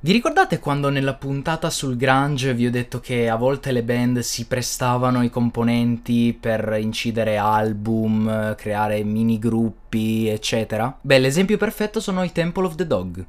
Vi ricordate quando nella puntata sul grunge vi ho detto che a volte le band si prestavano i componenti per incidere album, creare mini gruppi, eccetera? Beh, l'esempio perfetto sono i Temple of the Dog.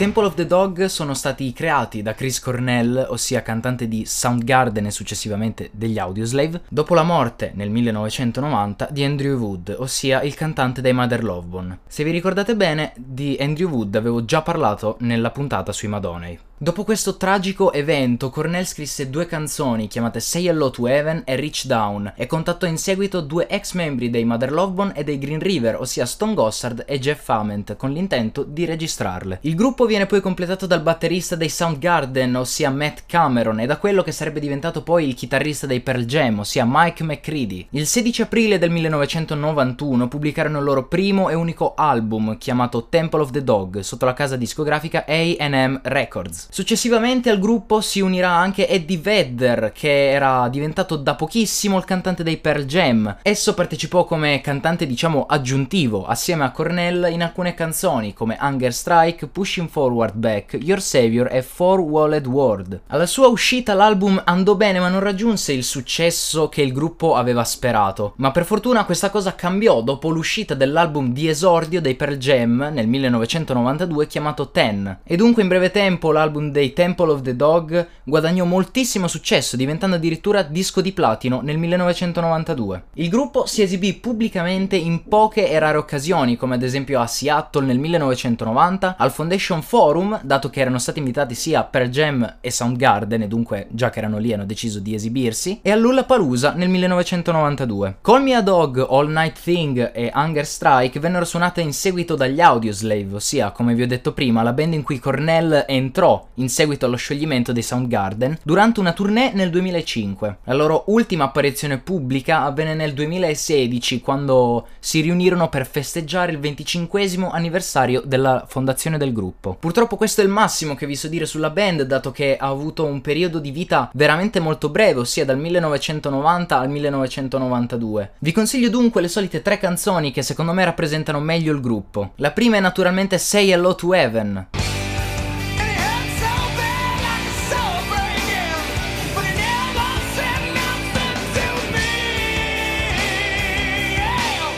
Temple of the Dog sono stati creati da Chris Cornell, ossia cantante di Soundgarden e successivamente degli Audioslave, dopo la morte nel 1990 di Andrew Wood, ossia il cantante dei Mother Love Bone. Se vi ricordate bene, di Andrew Wood avevo già parlato nella puntata sui Madonei. Dopo questo tragico evento, Cornell scrisse due canzoni chiamate Say Hello to Heaven e Reach Down e contattò in seguito due ex membri dei Mother Love Bone e dei Green River, ossia Stone Gossard e Jeff Ament, con l'intento di registrarle. Il gruppo viene poi completato dal batterista dei Soundgarden, ossia Matt Cameron, e da quello che sarebbe diventato poi il chitarrista dei Pearl Jam, ossia Mike McCready. Il 16 aprile del 1991 pubblicarono il loro primo e unico album, chiamato Temple of the Dog, sotto la casa discografica A&M Records. Successivamente al gruppo si unirà anche Eddie Vedder, che era diventato da pochissimo il cantante dei Pearl Jam. Esso partecipò come cantante, diciamo, aggiuntivo, assieme a Cornell in alcune canzoni come Hunger Strike, Pushing Forward Back, Your Savior e Four Walled World. Alla sua uscita l'album andò bene ma non raggiunse il successo che il gruppo aveva sperato. Ma per fortuna questa cosa cambiò dopo l'uscita dell'album di esordio dei Pearl Jam nel 1992 chiamato Ten. E dunque in breve tempo l'album l'album dei Temple of the Dog guadagnò moltissimo successo, diventando addirittura disco di platino nel 1992. Il gruppo si esibì pubblicamente in poche e rare occasioni, come ad esempio a Seattle nel 1990, al Foundation Forum, dato che erano stati invitati sia per Jam e Soundgarden, e dunque già che erano lì hanno deciso di esibirsi, e all'Ullapalooza nel 1992. Call Me a Dog, All Night Thing e Hunger Strike vennero suonate in seguito dagli Audioslave, ossia, come vi ho detto prima, la band in cui Cornell entrò in seguito allo scioglimento dei Soundgarden, durante una tournée nel 2005. La loro ultima apparizione pubblica avvenne nel 2016, quando si riunirono per festeggiare il 25 anniversario della fondazione del gruppo. Purtroppo questo è il massimo che vi so dire sulla band, dato che ha avuto un periodo di vita veramente molto breve, ossia dal 1990 al 1992. Vi consiglio dunque le solite tre canzoni che secondo me rappresentano meglio il gruppo. La prima è naturalmente Say Hello to Heaven.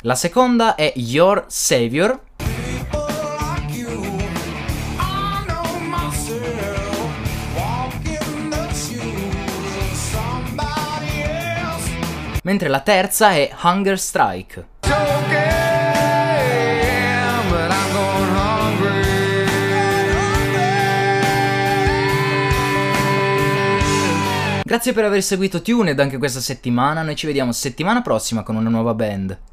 La seconda è Your Savior. Mentre la terza è Hunger Strike. Grazie per aver seguito Tuned anche questa settimana, noi ci vediamo settimana prossima con una nuova band.